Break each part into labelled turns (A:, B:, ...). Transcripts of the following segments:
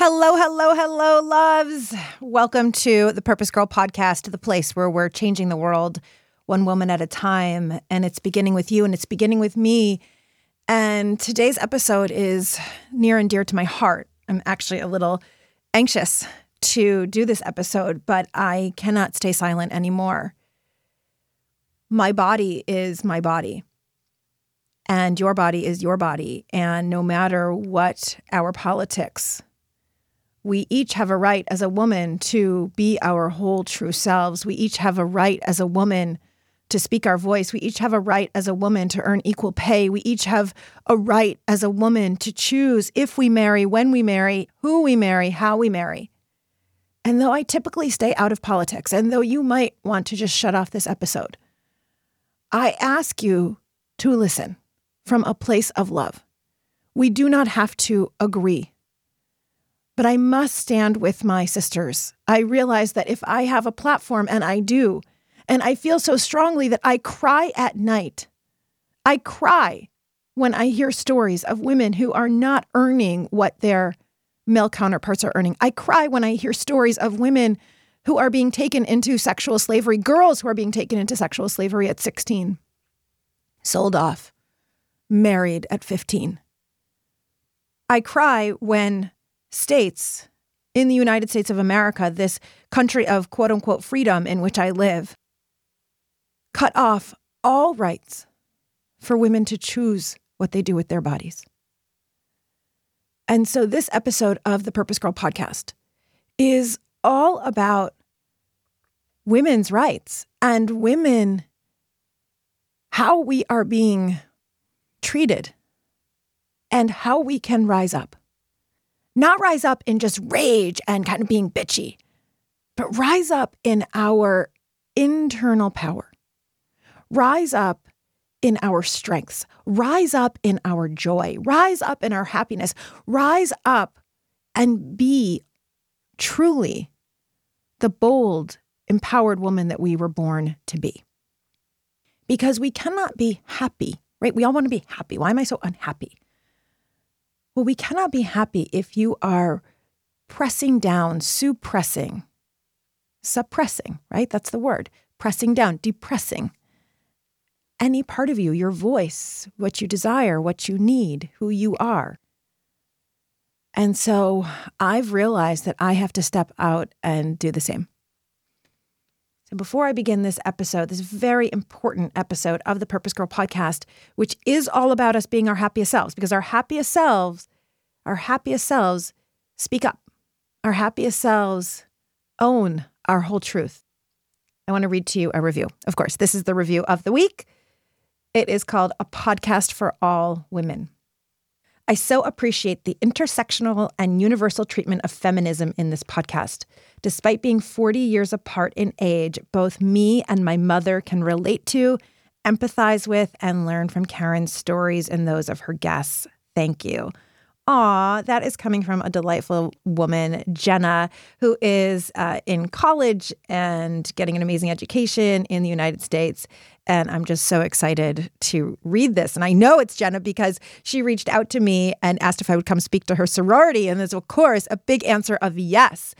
A: Hello, hello, hello, loves. Welcome to the Purpose Girl podcast, the place where we're changing the world one woman at a time. And it's beginning with you and it's beginning with me. And today's episode is near and dear to my heart. I'm actually a little anxious to do this episode, but I cannot stay silent anymore. My body is my body, and your body is your body. And no matter what our politics, we each have a right as a woman to be our whole true selves. We each have a right as a woman to speak our voice. We each have a right as a woman to earn equal pay. We each have a right as a woman to choose if we marry, when we marry, who we marry, how we marry. And though I typically stay out of politics, and though you might want to just shut off this episode, I ask you to listen from a place of love. We do not have to agree, but I must stand with my sisters. I realize that if I have a platform, and I do, and I feel so strongly that I cry at night, I cry when I hear stories of women who are not earning what their male counterparts are earning. I cry when I hear stories of women who are being taken into sexual slavery, girls who are being taken into sexual slavery at 16, sold off, married at 15. I cry when states in the United States of America, this country of quote unquote freedom in which I live, cut off all rights for women to choose what they do with their bodies. And so, this episode of the Purpose Girl podcast is all about women's rights and women, how we are being treated and how we can rise up. Not rise up in just rage and kind of being bitchy, but rise up in our internal power. Rise up in our strengths, rise up in our joy, rise up in our happiness, rise up and be truly the bold, empowered woman that we were born to be. Because we cannot be happy, right? We all want to be happy. Why am I so unhappy? Well, we cannot be happy if you are pressing down, suppressing, suppressing, right? That's the word. Pressing down, depressing any part of you, your voice, what you desire, what you need, who you are. And so I've realized that I have to step out and do the same. So before I begin this episode, this very important episode of the Purpose Girl podcast, which is all about us being our happiest selves, because our happiest selves, our happiest selves speak up. Our happiest selves own our whole truth. I want to read to you a review. Of course, this is the review of the week. It is called A Podcast for All Women. I so appreciate the intersectional and universal treatment of feminism in this podcast. Despite being 40 years apart in age, both me and my mother can relate to, empathize with, and learn from Karen's stories and those of her guests. Thank you. Aw, that is coming from a delightful woman, Jenna, who is uh, in college and getting an amazing education in the United States. And I'm just so excited to read this. And I know it's Jenna because she reached out to me and asked if I would come speak to her sorority. And there's, of course, a big answer of yes.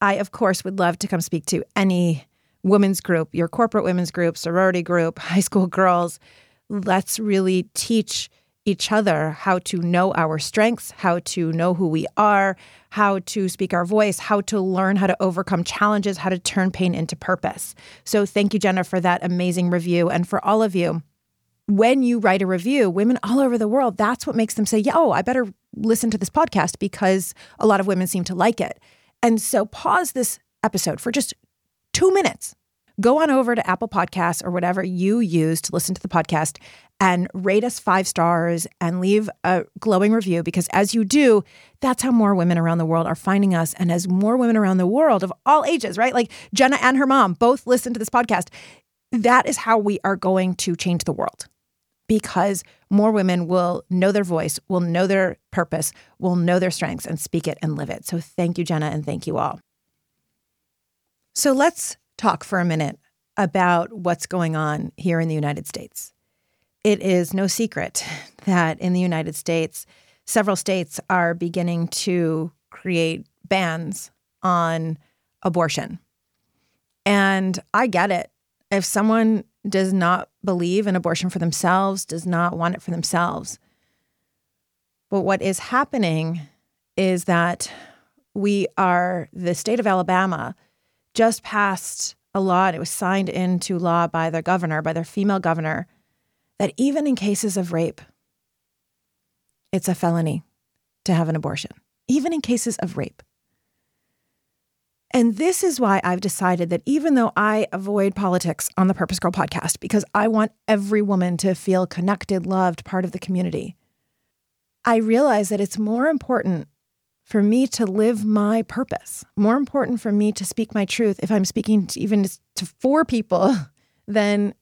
A: I, of course, would love to come speak to any women's group, your corporate women's group, sorority group, high school girls. Let's really teach each other how to know our strengths, how to know who we are, how to speak our voice, how to learn how to overcome challenges, how to turn pain into purpose. So, thank you, Jenna, for that amazing review. And for all of you, when you write a review, women all over the world, that's what makes them say, yeah, oh, I better listen to this podcast because a lot of women seem to like it. And so, pause this episode for just two minutes go on over to Apple Podcasts or whatever you use to listen to the podcast and rate us five stars and leave a glowing review because as you do, that's how more women around the world are finding us. And as more women around the world of all ages, right? Like Jenna and her mom both listen to this podcast. That is how we are going to change the world because more women will know their voice, will know their purpose, will know their strengths and speak it and live it. So thank you, Jenna, and thank you all. So let's talk for a minute about what's going on here in the United States. It is no secret that in the United States, several states are beginning to create bans on abortion. And I get it. If someone does not believe in abortion for themselves, does not want it for themselves. But what is happening is that we are, the state of Alabama just passed a law, it was signed into law by their governor, by their female governor, that even in cases of rape, it's a felony to have an abortion, even in cases of rape. And this is why I've decided that even though I avoid politics on the Purpose Girl podcast, because I want every woman to feel connected, loved, part of the community, I realize that it's more important for me to live my purpose, more important for me to speak my truth if I'm speaking to even to four people than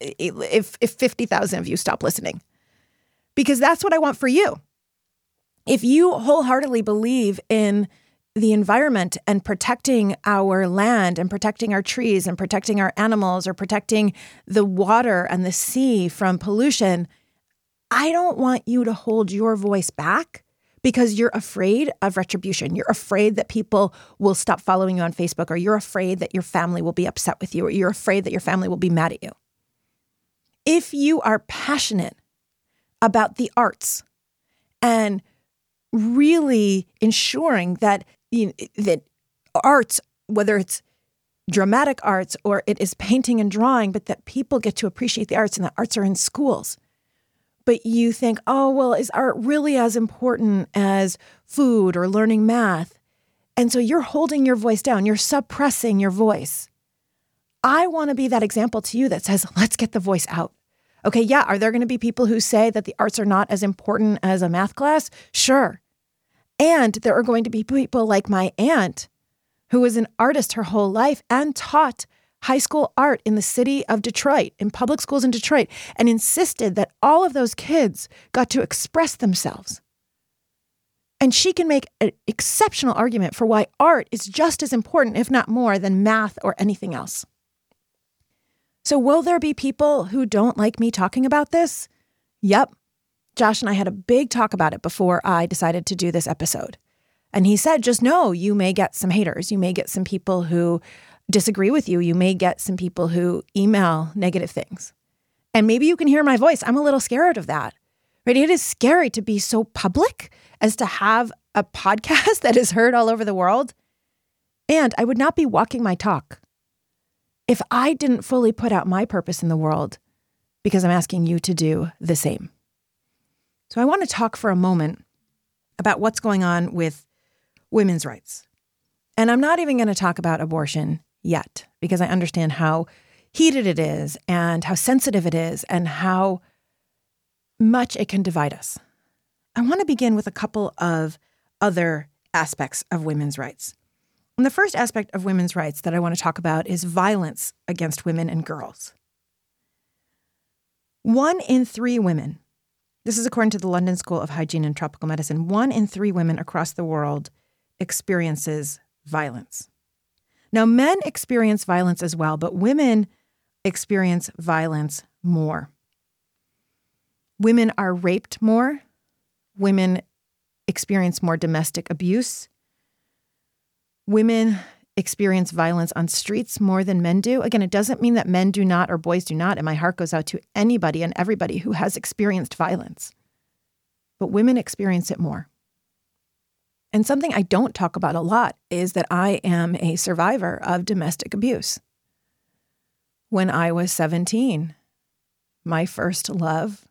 A: if, if 50,000 of you stop listening. Because that's what I want for you. If you wholeheartedly believe in the environment and protecting our land and protecting our trees and protecting our animals or protecting the water and the sea from pollution, I don't want you to hold your voice back because you're afraid of retribution. You're afraid that people will stop following you on Facebook, or you're afraid that your family will be upset with you, or you're afraid that your family will be mad at you. If you are passionate about the arts and really ensuring that you know, that arts, whether it's dramatic arts or it is painting and drawing, but that people get to appreciate the arts and the arts are in schools. But you think, oh, well, is art really as important as food or learning math? And so you're holding your voice down, you're suppressing your voice. I want to be that example to you that says, let's get the voice out. Okay, yeah, are there going to be people who say that the arts are not as important as a math class? Sure. And there are going to be people like my aunt, who was an artist her whole life and taught high school art in the city of Detroit, in public schools in Detroit, and insisted that all of those kids got to express themselves. And she can make an exceptional argument for why art is just as important, if not more, than math or anything else. So, will there be people who don't like me talking about this? Yep, Josh and I had a big talk about it before I decided to do this episode. And he said, just know you may get some haters. You may get some people who disagree with you. You may get some people who email negative things. And maybe you can hear my voice. I'm a little scared of that. Right? It is scary to be so public as to have a podcast that is heard all over the world. And I would not be walking my talk if I didn't fully put out my purpose in the world because I'm asking you to do the same. So I want to talk for a moment about what's going on with women's rights. And I'm not even going to talk about abortion yet because I understand how heated it is and how sensitive it is and how much it can divide us. I want to begin with a couple of other aspects of women's rights. And the first aspect of women's rights that I want to talk about is violence against women and girls. One in three women this is according to the London School of Hygiene and Tropical Medicine. One in three women across the world experiences violence. Now, men experience violence as well, but women experience violence more. Women are raped more. Women experience more domestic abuse. Women experience violence on streets more than men do. Again, it doesn't mean that men do not or boys do not. And my heart goes out to anybody and everybody who has experienced violence. But women experience it more. And something I don't talk about a lot is that I am a survivor of domestic abuse. When I was 17, my first love,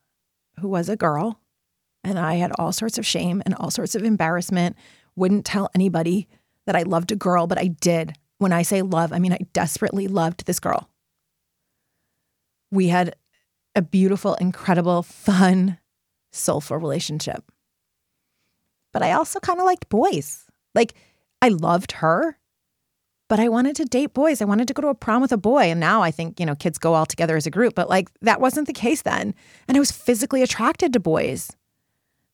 A: who was a girl, and I had all sorts of shame and all sorts of embarrassment, wouldn't tell anybody that I loved a girl, but I did. When I say love, I mean I desperately loved this girl. We had a beautiful, incredible, fun, soulful relationship. But I also kind of liked boys. Like, I loved her, but I wanted to date boys. I wanted to go to a prom with a boy. And now I think, you know, kids go all together as a group, but like that wasn't the case then. And I was physically attracted to boys.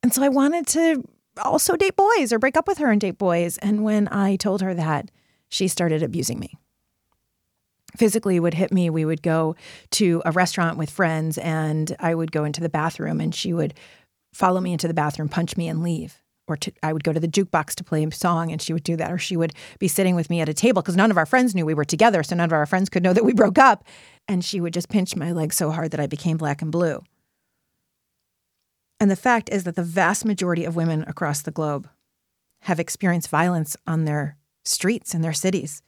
A: And so I wanted to also date boys or break up with her and date boys. And when I told her that, she started abusing me. Physically would hit me. We would go to a restaurant with friends and I would go into the bathroom and she would follow me into the bathroom, punch me and leave. or to, I would go to the jukebox to play a song and she would do that, or she would be sitting with me at a table because none of our friends knew we were together. So none of our friends could know that we broke up. And she would just pinch my leg so hard that I became black and blue. And the fact is that the vast majority of women across the globe have experienced violence on their streets in their cities.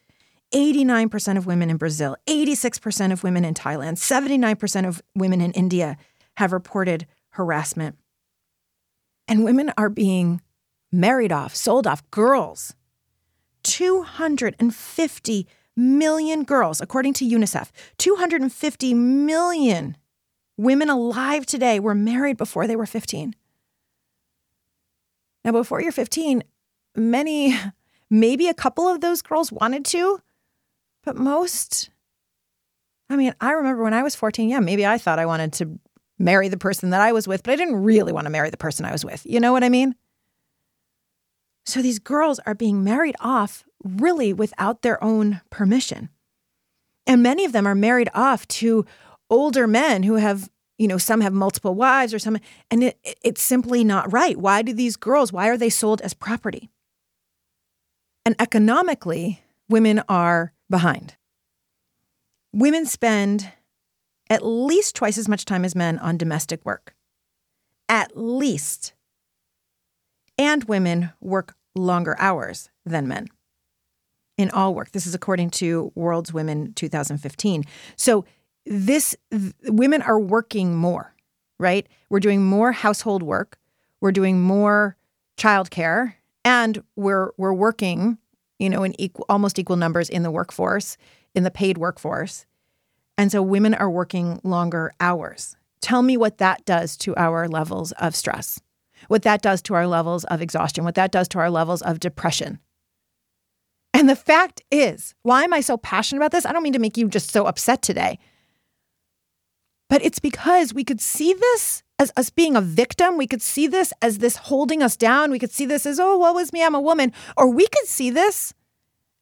A: 89% of women in Brazil, 86% of women in Thailand, 79% of women in India have reported harassment. And women are being married off, sold off, girls. 250 million girls, according to UNICEF, 250 million women alive today were married before they were 15. Now, before you're 15, many, maybe a couple of those girls wanted to, but most, I mean, I remember when I was 14, yeah, maybe I thought I wanted to marry the person that I was with, but I didn't really want to marry the person I was with. You know what I mean? So these girls are being married off really without their own permission. And many of them are married off to older men who have, you know, some have multiple wives or some, and it, it's simply not right. Why do these girls, why are they sold as property? And economically, women are behind. Women spend at least twice as much time as men on domestic work. At least. And women work longer hours than men in all work. This is according to World's Women 2015. So this th- women are working more, right? We're doing more household work, we're doing more childcare, and we're we're working, you know, in equal almost equal numbers in the workforce, in the paid workforce. And so women are working longer hours. Tell me what that does to our levels of stress, what that does to our levels of exhaustion, what that does to our levels of depression. And the fact is, why am I so passionate about this? I don't mean to make you just so upset today. But it's because we could see this as us being a victim. We could see this as this holding us down. We could see this as, oh, what was me? I'm a woman. Or we could see this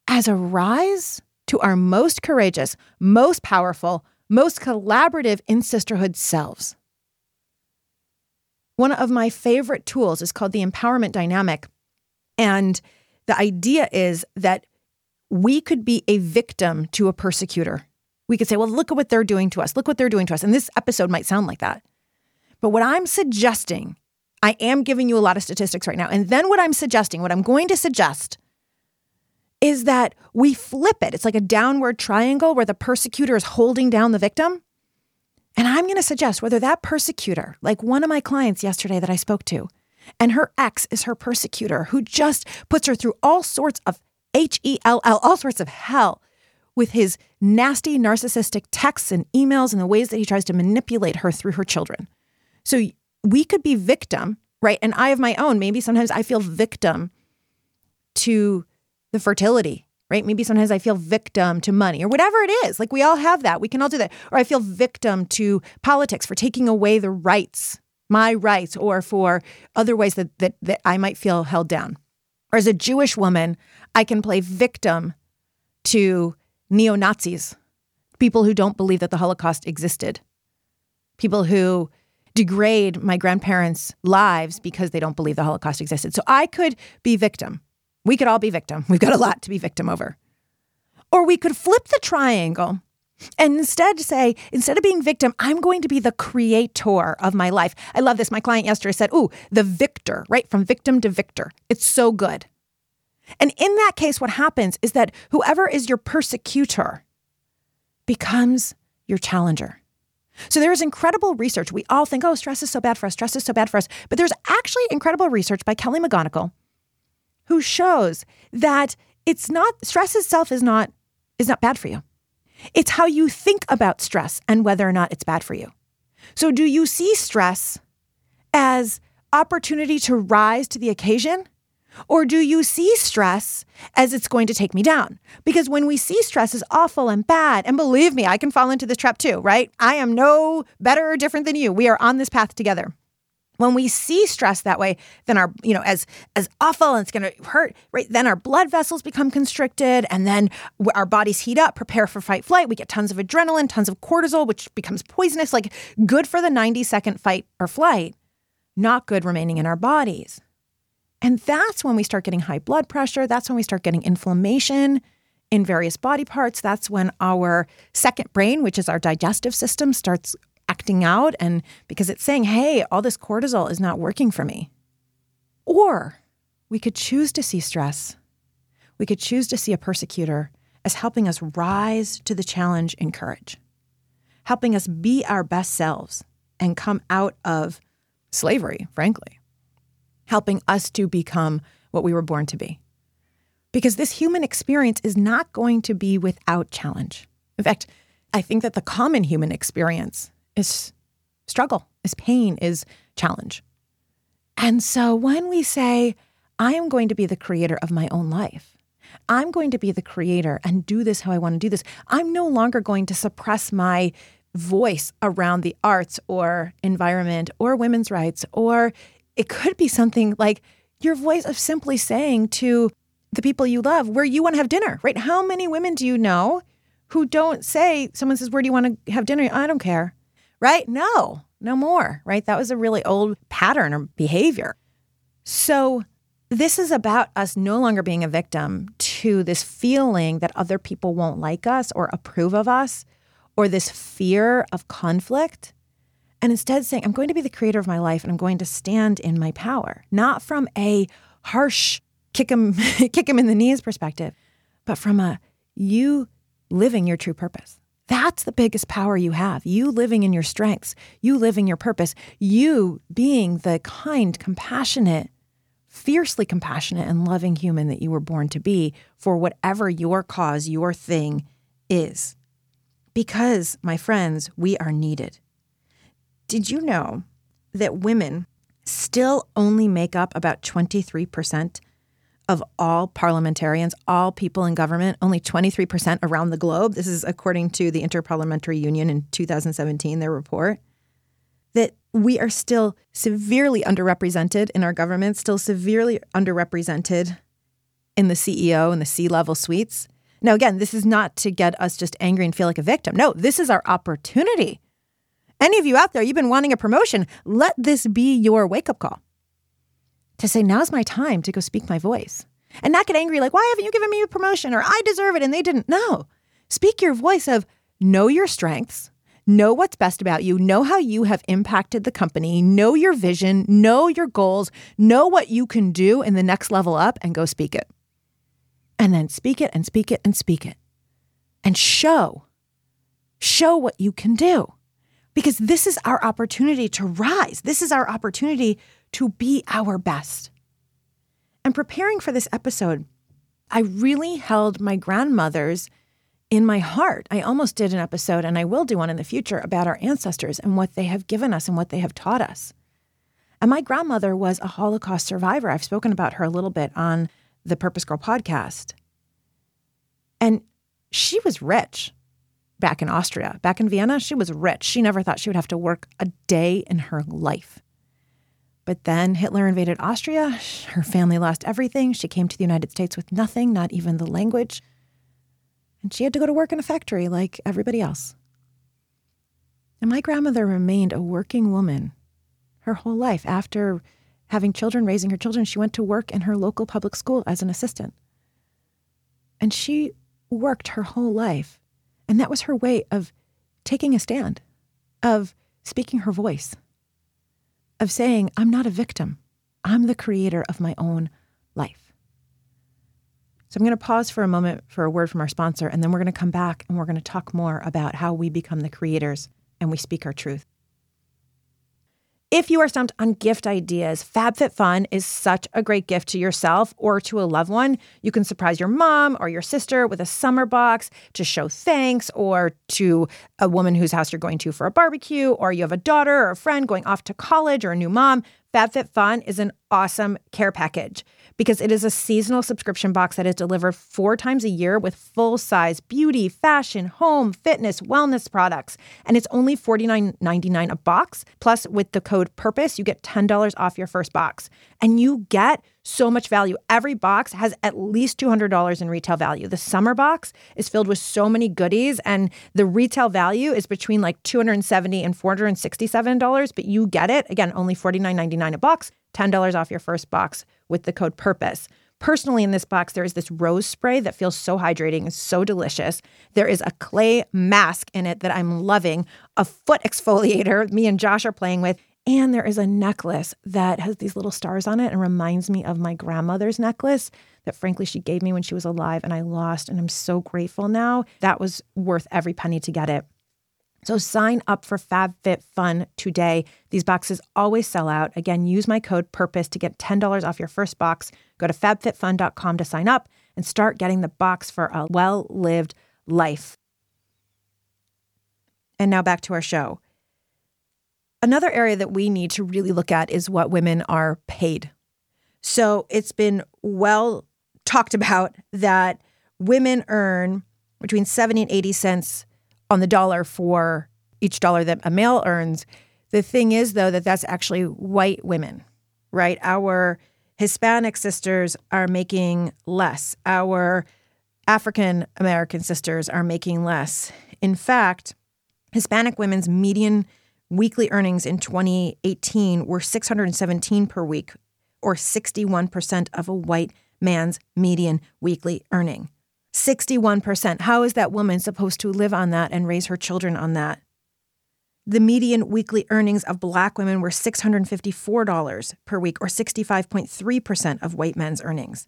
A: as a rise to our most courageous, most powerful, most collaborative in sisterhood selves. One of my favorite tools is called the empowerment dynamic. And the idea is that we could be a victim to a persecutor. We could say, well, look at what they're doing to us. Look what they're doing to us. And this episode might sound like that. But what I'm suggesting, I am giving you a lot of statistics right now. And then what I'm suggesting, what I'm going to suggest is that we flip it. It's like a downward triangle where the persecutor is holding down the victim. And I'm going to suggest whether that persecutor, like one of my clients yesterday that I spoke to, and her ex is her persecutor who just puts her through all sorts of H E L L, all sorts of hell with his nasty narcissistic texts and emails and the ways that he tries to manipulate her through her children. So we could be victim, right? And I of my own. Maybe sometimes I feel victim to the fertility, right? Maybe sometimes I feel victim to money or whatever it is. Like we all have that. We can all do that. Or I feel victim to politics for taking away the rights, my rights, or for other ways that, that, that I might feel held down. Or as a Jewish woman, I can play victim to neo Nazis, people who don't believe that the Holocaust existed, people who degrade my grandparents' lives because they don't believe the Holocaust existed. So I could be victim. We could all be victim. We've got a lot to be victim over. Or we could flip the triangle and instead say, instead of being victim, I'm going to be the creator of my life. I love this. My client yesterday said, Ooh, the victor, right? From victim to victor. It's so good. And in that case, what happens is that whoever is your persecutor becomes your challenger. So there is incredible research. We all think, oh, stress is so bad for us, stress is so bad for us. But there's actually incredible research by Kelly McGonigal who shows that it's not stress itself is not is not bad for you. It's how you think about stress and whether or not it's bad for you. So do you see stress as opportunity to rise to the occasion? Or do you see stress as it's going to take me down? Because when we see stress as awful and bad, and believe me, I can fall into this trap too, right? I am no better or different than you. We are on this path together when we see stress that way then our you know as as awful and it's going to hurt right then our blood vessels become constricted and then our bodies heat up prepare for fight flight we get tons of adrenaline tons of cortisol which becomes poisonous like good for the 90 second fight or flight not good remaining in our bodies And that's when we start getting high blood pressure. That's when we start getting inflammation in various body parts. That's when our second brain, which is our digestive system, starts acting out. And because it's saying, hey, all this cortisol is not working for me. Or we could choose to see stress. We could choose to see a persecutor as helping us rise to the challenge in courage, helping us be our best selves and come out of slavery, frankly, helping us to become what we were born to be. Because this human experience is not going to be without challenge. In fact, I think that the common human experience is struggle, is pain, is challenge. And so when we say, I am going to be the creator of my own life, I'm going to be the creator and do this how I want to do this, I'm no longer going to suppress my voice around the arts or environment or women's rights, or it could be something like your voice of simply saying to the people you love where you want to have dinner, right? How many women do you know who don't say, someone says, Where do you want to have dinner? I don't care, right? No, no more, right? That was a really old pattern or behavior. So, this is about us no longer being a victim to this feeling that other people won't like us or approve of us or this fear of conflict. And instead saying, I'm going to be the creator of my life and I'm going to stand in my power, not from a harsh kick him kick him in the knees perspective, but from a you living your true purpose. That's the biggest power you have. You living in your strengths, you living your purpose, you being the kind, compassionate, fiercely compassionate and loving human that you were born to be for whatever your cause, your thing is. Because, my friends, we are needed. Did you know that women still only make up about 23% of all parliamentarians, all people in government, only 23% around the globe. This is according to the Interparliamentary Union in 2017, their report. That we are still severely underrepresented in our government, still severely underrepresented in the CEO and the C level suites. Now, again, this is not to get us just angry and feel like a victim. No, this is our opportunity. Any of you out there, you've been wanting a promotion, let this be your wake up call to say, now's my time to go speak my voice. And not get angry like, why haven't you given me a promotion? or I deserve it and they didn't. No, speak your voice of know your strengths, know what's best about you, know how you have impacted the company, know your vision, know your goals, know what you can do in the next level up and go speak it. And then speak it and speak it and speak it. And show, show what you can do because this is our opportunity to rise. This is our opportunity to be our best. And preparing for this episode, I really held my grandmothers in my heart. I almost did an episode, and I will do one in the future about our ancestors and what they have given us and what they have taught us. And my grandmother was a Holocaust survivor. I've spoken about her a little bit on the Purpose Girl podcast. And she was rich back in Austria. Back in Vienna, she was rich. She never thought she would have to work a day in her life. But then Hitler invaded Austria. Her family lost everything. She came to the United States with nothing, not even the language. And she had to go to work in a factory like everybody else. And my grandmother remained a working woman her whole life. After having children, raising her children, she went to work in her local public school as an assistant. And she worked her whole life and that was her way of taking a stand, of speaking her voice, of saying, I'm not a victim. I'm the creator of my own life. So I'm going to pause for a moment for a word from our sponsor, and then we're going to come back and we're going to talk more about how we become the creators and we speak our truth. If you are stumped on gift ideas, FabFitFun is such a great gift to yourself or to a loved one. You can surprise your mom or your sister with a summer box to show thanks, or to a woman whose house you're going to for a barbecue, or you have a daughter or a friend going off to college or a new mom. FabFitFun is an awesome care package because it is a seasonal subscription box that is delivered four times a year with full size beauty, fashion, home, fitness, wellness products. And it's only $49.99 a box. Plus, with the code PURPOSE, you get $10 off your first box. And you get so much value. Every box has at least $200 in retail value. The summer box is filled with so many goodies, and the retail value is between like 270 and $467, but you get it. Again, only $49.99 a box, $10 off your first box with the code PURPOSE. Personally, in this box, there is this rose spray that feels so hydrating and so delicious. There is a clay mask in it that I'm loving, a foot exfoliator me and Josh are playing with, and there is a necklace that has these little stars on it and reminds me of my grandmother's necklace that, frankly, she gave me when she was alive and I lost. And I'm so grateful now. That was worth every penny to get it. So sign up for FabFitFun today. These boxes always sell out. Again, use my code PURPOSE to get $10 off your first box. Go to fabfitfun.com to sign up and start getting the box for a well lived life. And now back to our show. Another area that we need to really look at is what women are paid. So it's been well talked about that women earn between 70 and 80 cents on the dollar for each dollar that a male earns. The thing is, though, that that's actually white women, right? Our Hispanic sisters are making less. Our African American sisters are making less. In fact, Hispanic women's median weekly earnings in 2018 were 617 per week, or 61% of a white man's median weekly earning. 61%. How is that woman supposed to live on that and raise her children on that? The median weekly earnings of black women were $654 per week, or 65.3% of white men's earnings.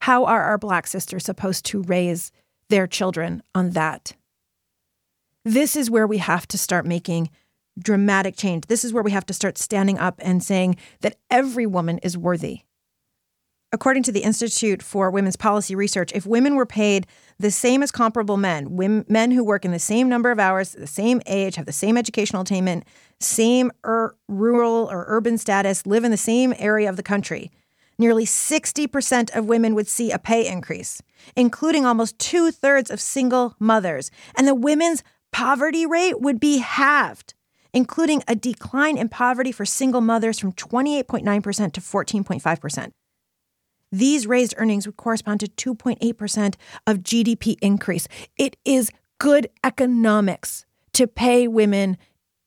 A: How are our black sisters supposed to raise their children on that? This is where we have to start making dramatic change. This is where we have to start standing up and saying that every woman is worthy. According to the Institute for Women's Policy Research, if women were paid the same as comparable men, women, men who work in the same number of hours, the same age, have the same educational attainment, same ur- rural or urban status, live in the same area of the country, nearly 60% of women would see a pay increase, including almost two thirds of single mothers. And the women's poverty rate would be halved including a decline in poverty for single mothers from 28.9% to 14.5%. These raised earnings would correspond to 2.8% of GDP increase. It is good economics to pay women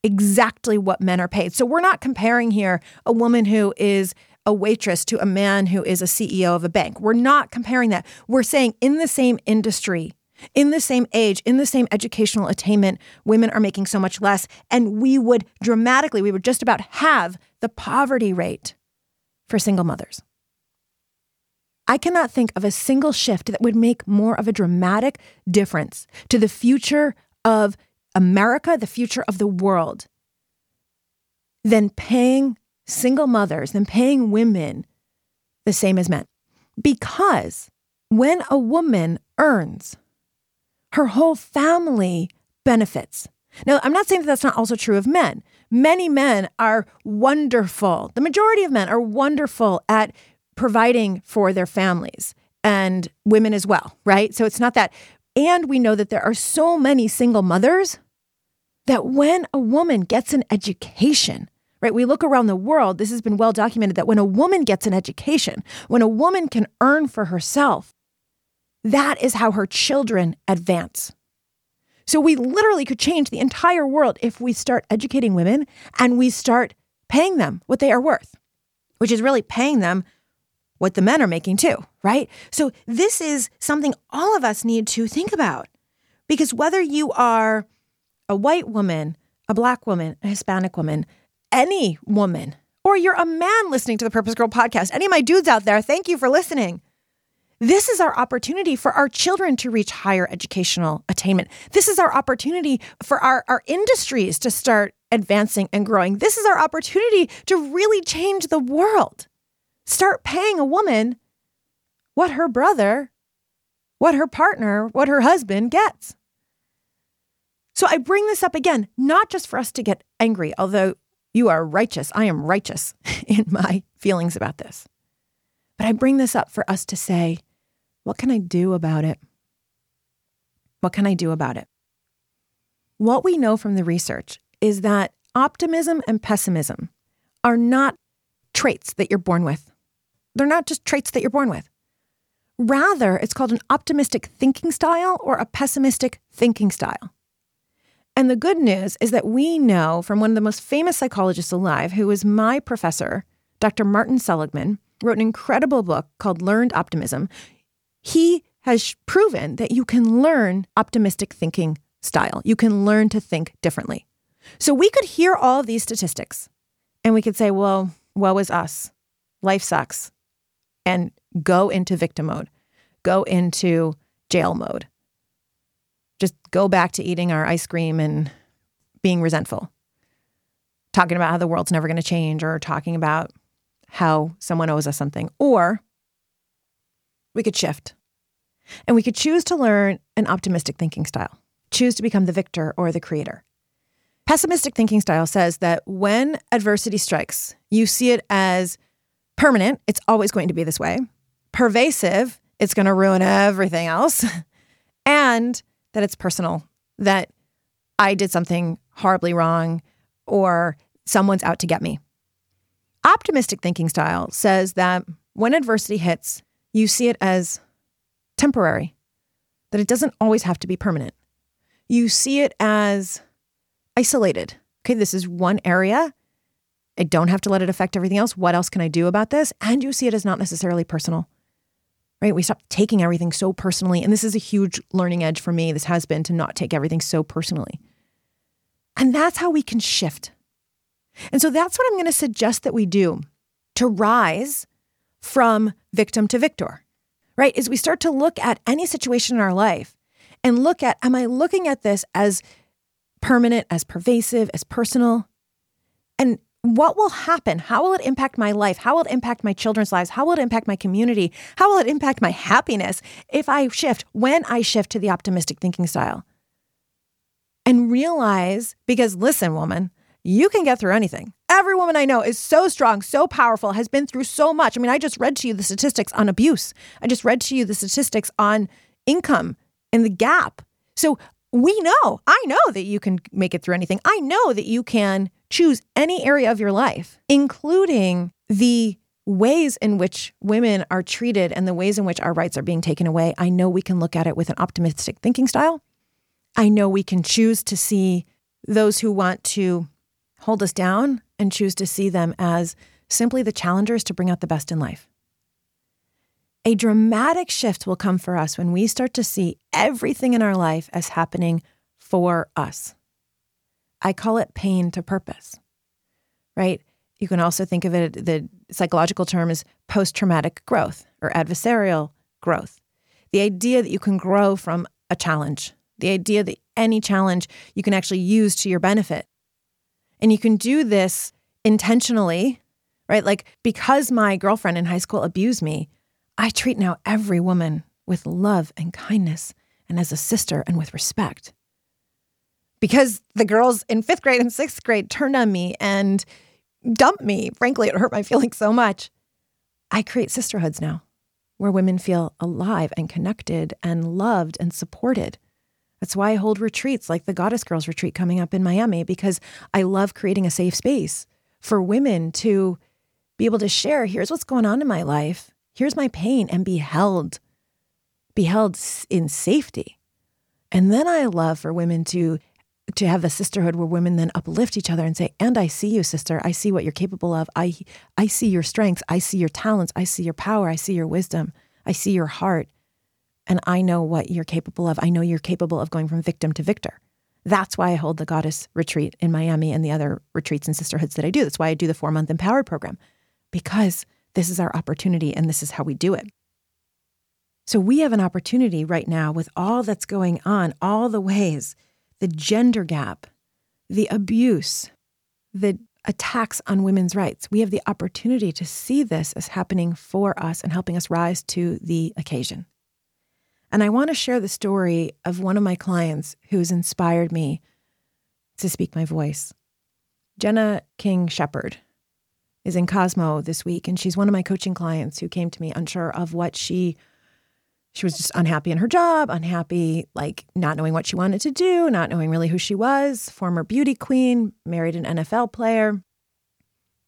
A: exactly what men are paid. So we're not comparing here a woman who is a waitress to a man who is a CEO of a bank. We're not comparing that. We're saying in the same industry, in the same age, in the same educational attainment, women are making so much less. And we would dramatically, we would just about have the poverty rate for single mothers. I cannot think of a single shift that would make more of a dramatic difference to the future of America, the future of the world, than paying single mothers, than paying women the same as men. Because when a woman earns her whole family benefits. Now, I'm not saying that that's not also true of men. Many men are wonderful. The majority of men are wonderful at providing for their families and women as well, right? So it's not that. And we know that there are so many single mothers that when a woman gets an education, right? We look around the world, this has been well documented that when a woman gets an education, when a woman can earn for herself, that is how her children advance. So we literally could change the entire world if we start educating women and we start paying them what they are worth, which is really paying them what the men are making too, right? So this is something all of us need to think about because whether you are a white woman, a black woman, a Hispanic woman, any woman, or you're a man listening to the Purpose Girl podcast, any of my dudes out there, thank you for listening. This is our opportunity for our children to reach higher educational attainment. This is our opportunity for our, our industries to start advancing and growing. This is our opportunity to really change the world. Start paying a woman what her brother, what her partner, what her husband gets. So I bring this up again, not just for us to get angry, although you are righteous. I am righteous in my feelings about this. But I bring this up for us to say, what can I do about it? What can I do about it? What we know from the research is that optimism and pessimism are not traits that you're born with. They're not just traits that you're born with. Rather, it's called an optimistic thinking style or a pessimistic thinking style. And the good news is that we know from one of the most famous psychologists alive, who was my professor, Dr. Martin Seligman, wrote an incredible book called Learned Optimism. He has proven that you can learn optimistic thinking style. You can learn to think differently. So we could hear all of these statistics and we could say, well, woe is us. Life sucks. And go into victim mode, go into jail mode. Just go back to eating our ice cream and being resentful, talking about how the world's never going to change or talking about how someone owes us something. Or we could shift and we could choose to learn an optimistic thinking style, choose to become the victor or the creator. Pessimistic thinking style says that when adversity strikes, you see it as permanent, it's always going to be this way, pervasive, it's going to ruin everything else, and that it's personal, that I did something horribly wrong or someone's out to get me. Optimistic thinking style says that when adversity hits, you see it as temporary, that it doesn't always have to be permanent. You see it as isolated. Okay, this is one area. I don't have to let it affect everything else. What else can I do about this? And you see it as not necessarily personal, right? We stop taking everything so personally. And this is a huge learning edge for me. This has been to not take everything so personally. And that's how we can shift. And so that's what I'm going to suggest that we do to rise from victim to victor, right? Is we start to look at any situation in our life and look at, am I looking at this as permanent, as pervasive, as personal? And what will happen? How will it impact my life? How will it impact my children's lives? How will it impact my community? How will it impact my happiness if I shift, when I shift to the optimistic thinking style? And realize, because listen, woman, you can get through anything. Every woman I know is so strong, so powerful, has been through so much. I mean, I just read to you the statistics on abuse. I just read to you the statistics on income and the gap. So we know, I know that you can make it through anything. I know that you can choose any area of your life, including the ways in which women are treated and the ways in which our rights are being taken away. I know we can look at it with an optimistic thinking style. I know we can choose to see those who want to hold us down and choose to see them as simply the challengers to bring out the best in life. A dramatic shift will come for us when we start to see everything in our life as happening for us. I call it pain to purpose, right? You can also think of it, the psychological term is post traumatic growth or adversarial growth. The idea that you can grow from a challenge, the idea that any challenge you can actually use to your benefit. And you can do this intentionally, right? Like because my girlfriend in high school abused me, I treat now every woman with love and kindness and as a sister and with respect. Because the girls in fifth grade and sixth grade turned on me and dumped me. Frankly, it hurt my feelings so much. I create sisterhoods now where women feel alive and connected and loved and supported. That's why I hold retreats like the Goddess Girls retreat coming up in Miami, because I love creating a safe space for women to be able to share here's what's going on in my life here's my pain and be held, be held in safety. And then I love for women to to have a sisterhood where women then uplift each other and say, "And I see you, sister. I see what you're capable of. I I see your strengths. I see your talents. I see your power. I see your wisdom. I see your heart. And I know what you're capable of. I know you're capable of going from victim to victor." That's why I hold the goddess retreat in Miami and the other retreats and sisterhoods that I do. That's why I do the 4-month empowered program. Because this is our opportunity and this is how we do it. So we have an opportunity right now with all that's going on, all the ways, the gender gap, the abuse, the attacks on women's rights. We have the opportunity to see this as happening for us and helping us rise to the occasion. And I want to share the story of one of my clients who has inspired me to speak my voice. Jenna King Shepard is in Cosmo this week, and she's one of my coaching clients who came to me unsure of what she she was just unhappy in her job, unhappy, like not knowing what she wanted to do, not knowing really who she was, former beauty queen, married an NFL player,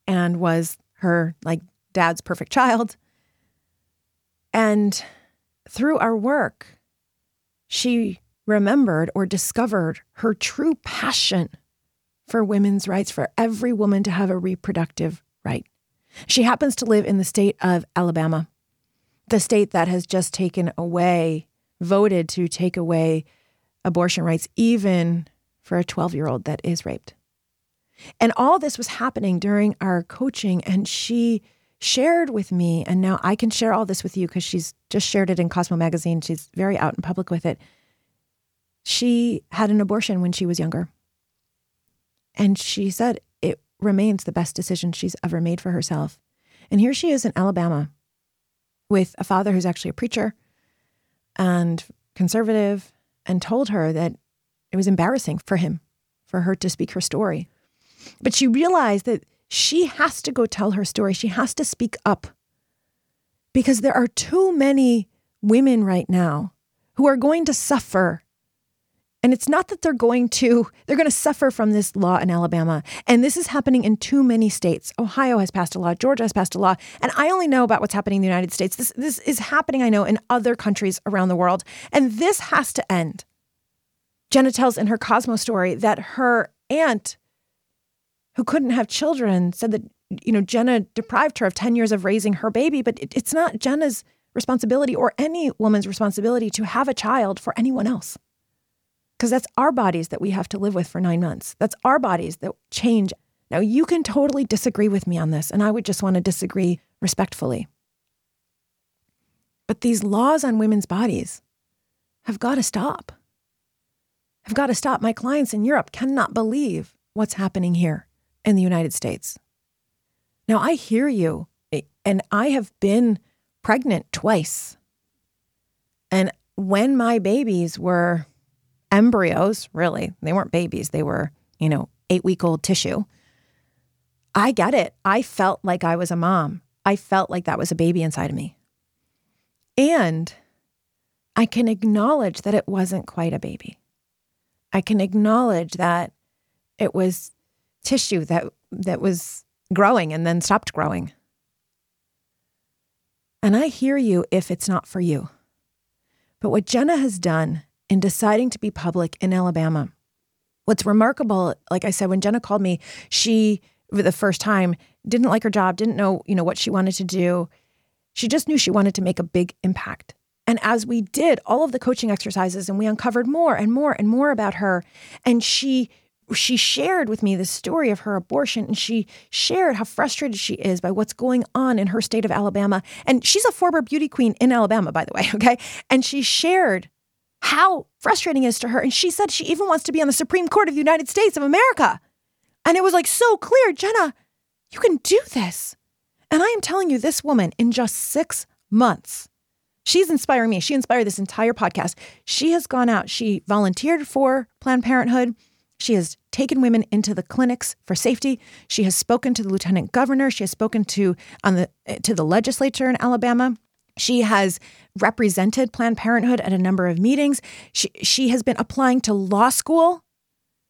A: and was her like dad's perfect child. And through our work, she remembered or discovered her true passion for women's rights, for every woman to have a reproductive right. She happens to live in the state of Alabama, the state that has just taken away, voted to take away abortion rights, even for a 12 year old that is raped. And all this was happening during our coaching, and she shared with me, and now I can share all this with you because she's just shared it in Cosmo magazine. She's very out in public with it. She had an abortion when she was younger. And she said remains the best decision she's ever made for herself. And here she is in Alabama with a father who's actually a preacher and conservative and told her that it was embarrassing for him, for her to speak her story. But she realized that she has to go tell her story. She has to speak up because there are too many women right now who are going to suffer. And it's not that they're going to, they're going to suffer from this law in Alabama. And this is happening in too many states. Ohio has passed a law, Georgia has passed a law. And I only know about what's happening in the United States. This, this is happening, I know, in other countries around the world. And this has to end. Jenna tells in her Cosmo story that her aunt who couldn't have children said that, you know, Jenna deprived her of 10 years of raising her baby, but it, it's not Jenna's responsibility or any woman's responsibility to have a child for anyone else. Because that's our bodies that we have to live with for nine months. That's our bodies that change. Now, you can totally disagree with me on this, and I would just want to disagree respectfully. But these laws on women's bodies have got to stop. Have got to stop. My clients in Europe cannot believe what's happening here in the United States. Now, I hear you, eh, and I have been pregnant twice. And when my babies were embryos, really, they weren't babies, they were, you know, eight week old tissue. I get it. I felt like I was a mom. I felt like that was a baby inside of me. And I can acknowledge that it wasn't quite a baby. I can acknowledge that it was tissue that that was growing and then stopped growing. And I hear you if it's not for you. But what Jenna has done in deciding to be public in Alabama, what's remarkable, like I said, when Jenna called me, she for the first time didn't like her job, didn't know, you know, what she wanted to do. She just knew she wanted to make a big impact. And as we did all of the coaching exercises and we uncovered more and more and more about her, and she she shared with me the story of her abortion and she shared how frustrated she is by what's going on in her state of Alabama. And she's a former beauty queen in Alabama, by the way, okay? And she shared how frustrating it is to her. And she said she even wants to be on the Supreme Court of the United States of America. And it was like so clear, Jenna, you can do this. And I am telling you, this woman in just six months, she's inspiring me. She inspired this entire podcast. She has gone out, she volunteered for Planned Parenthood. She has taken women into the clinics for safety. She has spoken to the lieutenant governor. She has spoken to on the eh, to the legislature in Alabama. She has represented Planned Parenthood at a number of meetings. She she has been applying to law school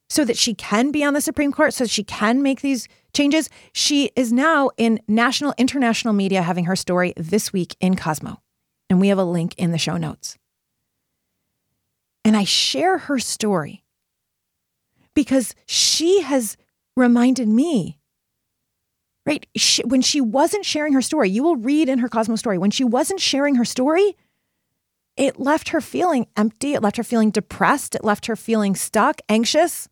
A: so that she can be on the Supreme Court, so she can make these changes. She is now in national, international media having her story this week in Cosmo. And we have a link in the show notes. And I share her story because she has reminded me, right? She, when she wasn't sharing her story, you will read in her Cosmo story, when she wasn't sharing her story, it left her feeling empty. It left her feeling depressed. It left her feeling stuck, anxious.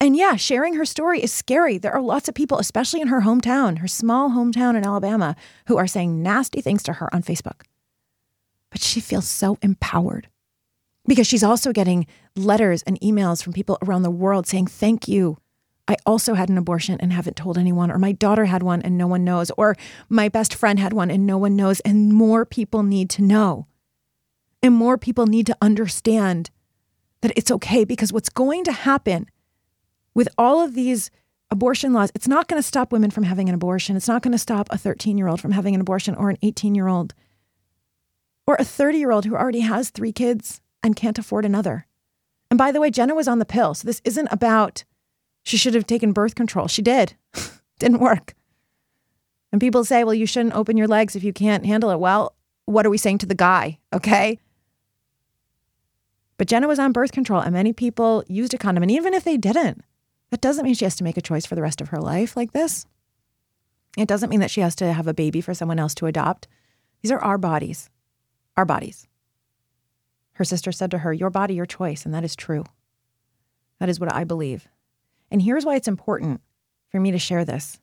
A: And yeah, sharing her story is scary. There are lots of people, especially in her hometown, her small hometown in Alabama, who are saying nasty things to her on Facebook. But she feels so empowered because she's also getting letters and emails from people around the world saying, Thank you. I also had an abortion and haven't told anyone, or my daughter had one and no one knows, or my best friend had one and no one knows. And more people need to know. And more people need to understand that it's okay because what's going to happen with all of these abortion laws, it's not going to stop women from having an abortion. It's not going to stop a 13 year old from having an abortion or an 18 year old or a 30 year old who already has three kids and can't afford another. And by the way, Jenna was on the pill. So this isn't about she should have taken birth control. She did. Didn't work. And people say, well, you shouldn't open your legs if you can't handle it. Well, what are we saying to the guy? Okay. But Jenna was on birth control and many people used a condom. And even if they didn't, that doesn't mean she has to make a choice for the rest of her life like this. It doesn't mean that she has to have a baby for someone else to adopt. These are our bodies, our bodies. Her sister said to her, Your body, your choice. And that is true. That is what I believe. And here's why it's important for me to share this.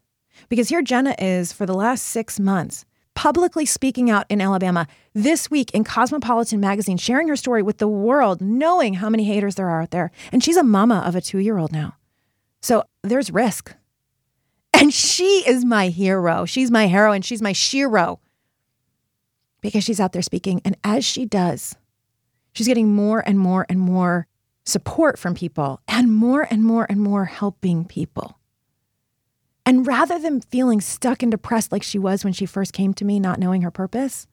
A: Because here Jenna is for the last six months publicly speaking out in Alabama this week in Cosmopolitan magazine, sharing her story with the world, knowing how many haters there are out there. And she's a mama of a two year old now. So there's risk. And she is my hero. She's my heroine. She's my shero because she's out there speaking. And as she does, she's getting more and more and more support from people and more and more and more helping people. And rather than feeling stuck and depressed like she was when she first came to me, not knowing her purpose,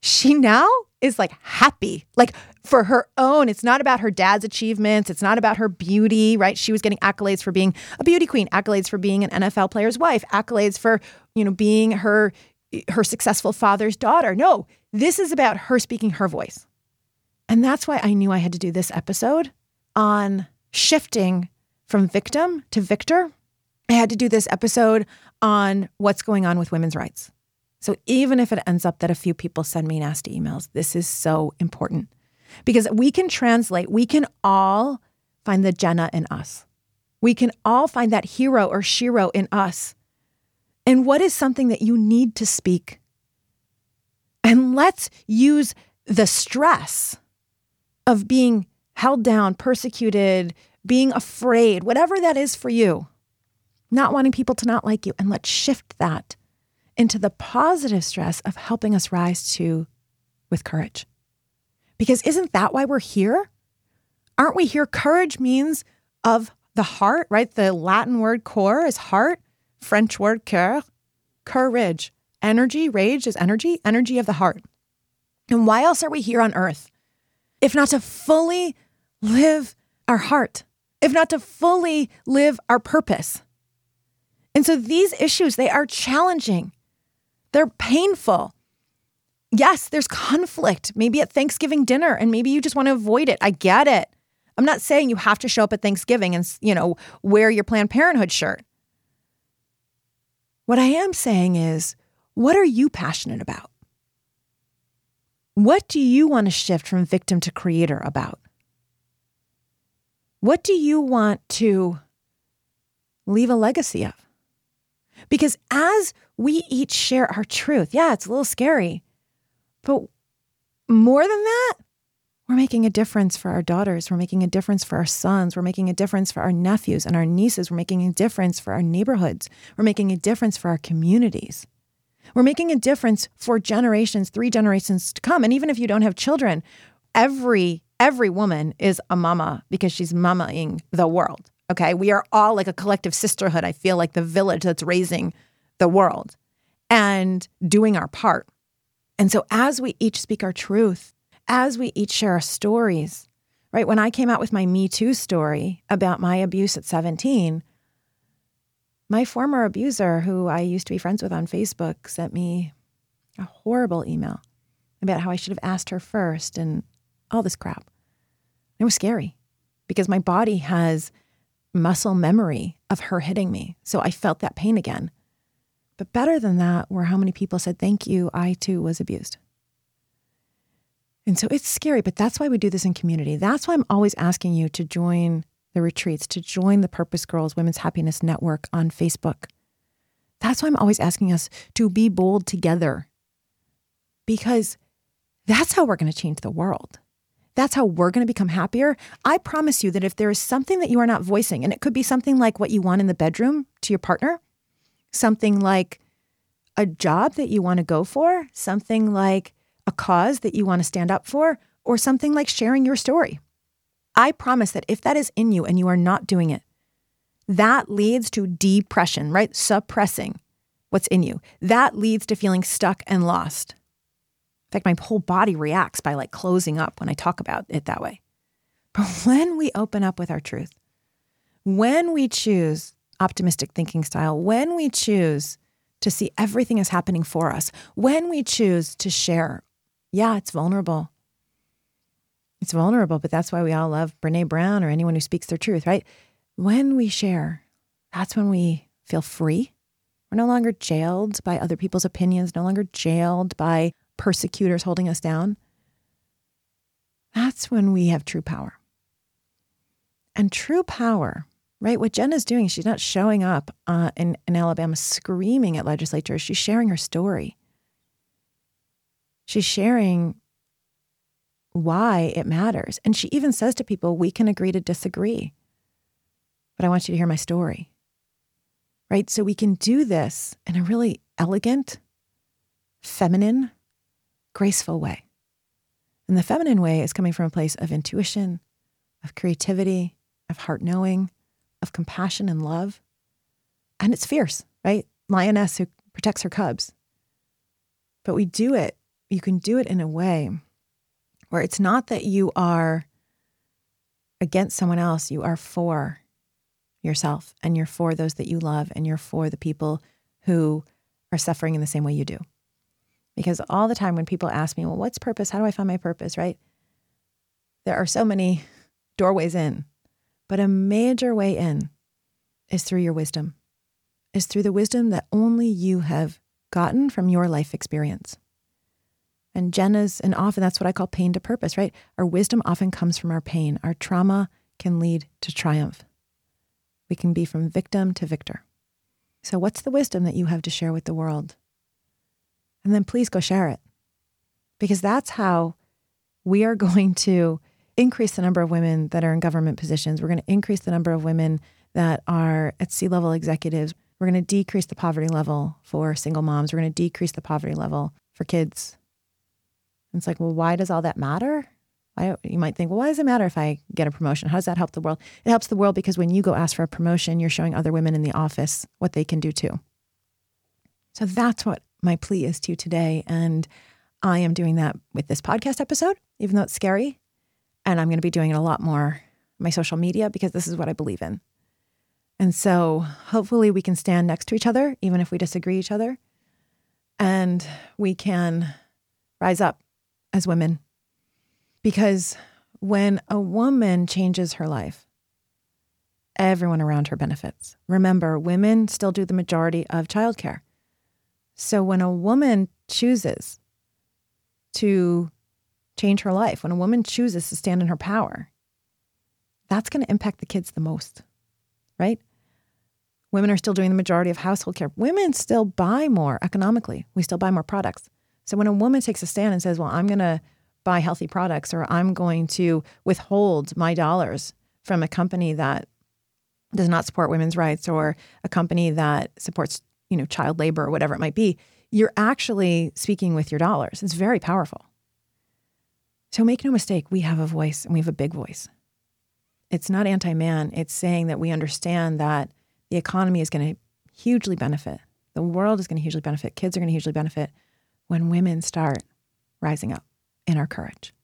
A: she now is like happy, like for her own. It's not about her dad's achievements. It's not about her beauty, right? She was getting accolades for being a beauty queen, accolades for being an NFL player's wife, accolades for, you know, being her her successful father's daughter. No, this is about her speaking her voice. And that's why I knew I had to do this episode on shifting from victim to victor I had to do this episode on what's going on with women's rights. So even if it ends up that a few people send me nasty emails, this is so important because we can translate, we can all find the Jenna in us. We can all find that hero or shero in us. And what is something that you need to speak? And let's use the stress of being held down, persecuted, being afraid, whatever that is for you not wanting people to not like you. And let's shift that into the positive stress of helping us rise to with courage. Because isn't that why we're here? Aren't we here? Courage means of the heart, right? The Latin word cor is heart, French word cœur, courage. Energy, rage is energy, energy of the heart. And why else are we here on earth? If not to fully live our heart, if not to fully live our purpose. And so these issues, they are challenging. They're painful. Yes, there's conflict, maybe at Thanksgiving dinner, and maybe you just want to avoid it. I get it. I'm not saying you have to show up at Thanksgiving and, you know, wear your Planned Parenthood shirt. What I am saying is, what are you passionate about? What do you want to shift from victim to creator about? What do you want to leave a legacy of? Because as we each share our truth, yeah, it's a little scary, but more than that, we're making a difference for our daughters. We're making a difference for our sons. We're making a difference for our nephews and our nieces. We're making a difference for our neighborhoods. We're making a difference for our communities. We're making a difference for generations, three generations to come. And even if you don't have children, every every woman is a mama because she's mamaing the world. Okay. We are all like a collective sisterhood. I feel like the village that's raising the world and doing our part. And so, as we each speak our truth, as we each share our stories, right? When I came out with my Me Too story about my abuse at 17, my former abuser, who I used to be friends with on Facebook, sent me a horrible email about how I should have asked her first and all this crap. It was scary because my body has muscle memory of her hitting me. So I felt that pain again. But better than that were how many people said, Thank you, I too was abused. And so it's scary, but that's why we do this in community. That's why I'm always asking you to join the retreats, to join the Purpose Girls Women's Happiness Network on Facebook. That's why I'm always asking us to be bold together because that's how we're going to change the world. That's how we're going to become happier. I promise you that if there is something that you are not voicing, and it could be something like what you want in the bedroom to your partner, something like a job that you want to go for, something like a cause that you want to stand up for, or something like sharing your story. I promise that if that is in you and you are not doing it, that leads to depression, right? Suppressing what's in you. That leads to feeling stuck and lost. In fact, my whole body reacts by like closing up when I talk about it that way. But when we open up with our truth, when we choose optimistic thinking style, when we choose to see everything is happening for us. When we choose to share, yeah, it's vulnerable. It's vulnerable, but that's why we all love Brene Brown or anyone who speaks their truth, right? When we share, that's when we feel free. We're no longer jailed by other people's opinions, no longer jailed by persecutors holding us down. That's when we have true power. And true power, right? What Jenna's doing, she's not showing up uh, in, in Alabama screaming at legislators. She's sharing her story. She's sharing why it matters. And she even says to people, we can agree to disagree, but I want you to hear my story. Right? So we can do this in a really elegant, feminine, graceful way. And the feminine way is coming from a place of intuition, of creativity, of heart knowing, of compassion and love. And it's fierce, right? Lioness who protects her cubs. But we do it, you can do it in a way where it's not that you are against someone else, you are for yourself and you're for those that you love and you're for the people who are suffering in the same way you do. Because all the time when people ask me, well, what's purpose? How do I find my purpose? Right? There are so many doorways in, but a major way in is through your wisdom, is through the wisdom that only you have gotten from your life experience. And Jenna's, and often that's what I call pain to purpose, right? Our wisdom often comes from our pain. Our trauma can lead to triumph. We can be from victim to victor. So, what's the wisdom that you have to share with the world? and then please go share it. Because that's how we are going to increase the number of women that are in government positions. We're going to increase the number of women that are at C level executives. We're going to decrease the poverty level for single moms. We're going to decrease the poverty level for kids. It's like, well, why does all that matter? You might think, well, why does it matter if I get a promotion? How does that help the world? It helps the world because when you go ask for a promotion, you're showing other women in the office what they can do too. So that's what my plea is to you today. And I am doing that with this podcast episode, even though it's scary. And I'm going to be doing it a lot more my social media because this is what I believe in. And so hopefully we can stand next to each other, even if we disagree each other. And we can rise up as women. Because when a woman changes her life, everyone around her benefits. Remember, women still do the majority of childcare. So when a woman chooses to change her life, when a woman chooses to stand in her power, that's going to impact the kids the most, right? Women are still doing the majority of household care. Women still buy more economically. We still buy more products. So when a woman takes a stand and says, Well, I'm going to buy healthy products or I'm going to withhold my dollars from a company that does not support women's rights or a company that supports you know, child labor or whatever it might be, you're actually speaking with your dollars. It's very powerful. So make no mistake, we have a voice and we have a big voice. It's not anti man, it's saying that we understand that the economy is going to hugely benefit. The world is going to hugely benefit. Kids are going to hugely benefit when women start rising up in our courage.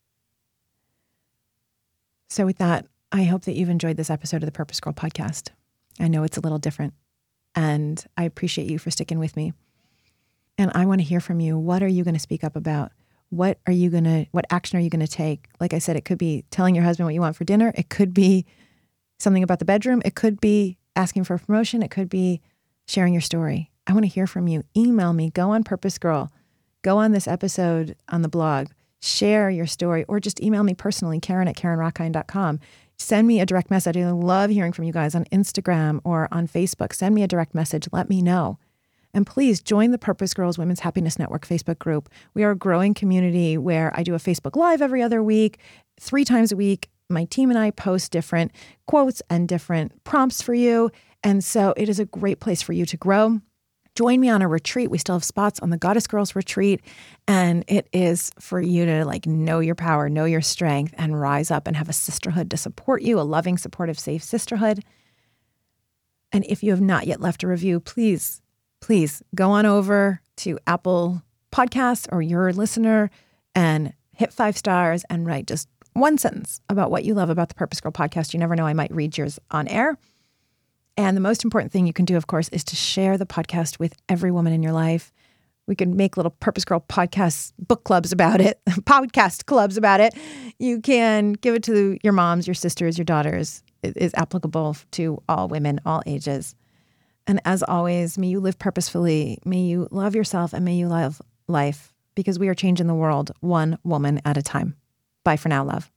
A: So, with that, I hope that you've enjoyed this episode of the Purpose Girl podcast. I know it's a little different and I appreciate you for sticking with me. And I want to hear from you. What are you going to speak up about? What are you going to, what action are you going to take? Like I said, it could be telling your husband what you want for dinner. It could be something about the bedroom. It could be asking for a promotion. It could be sharing your story. I want to hear from you. Email me, go on Purpose Girl, go on this episode on the blog, share your story, or just email me personally, Karen at KarenRockine.com send me a direct message. I love hearing from you guys on Instagram or on Facebook. Send me a direct message. Let me know. And please join the Purpose Girls Women's Happiness Network Facebook group. We are a growing community where I do a Facebook Live every other week, three times a week. My team and I post different quotes and different prompts for you. And so it is a great place for you to grow join me on a retreat. We still have spots on the Goddess Girls retreat. And it is for you to like know your power, know your strength, and rise up and have a sisterhood to support you, a loving, supportive, safe sisterhood. And if you have not yet left a review, please, please go on over to Apple Podcasts or your listener and hit five stars and write just one sentence about what you love about the Purpose Girl podcast. You never know, I might read yours on air. And the most important thing you can do, of course, is to share the podcast with every woman in your life. We can make little Purpose Girl podcast book clubs about it, podcast clubs about it. You can give it to your moms, your sisters, your daughters. It is applicable to all women, all ages. And as always, may you live purposefully. May you love yourself and may you love life because we are changing the world one woman at a time. Bye for now, love.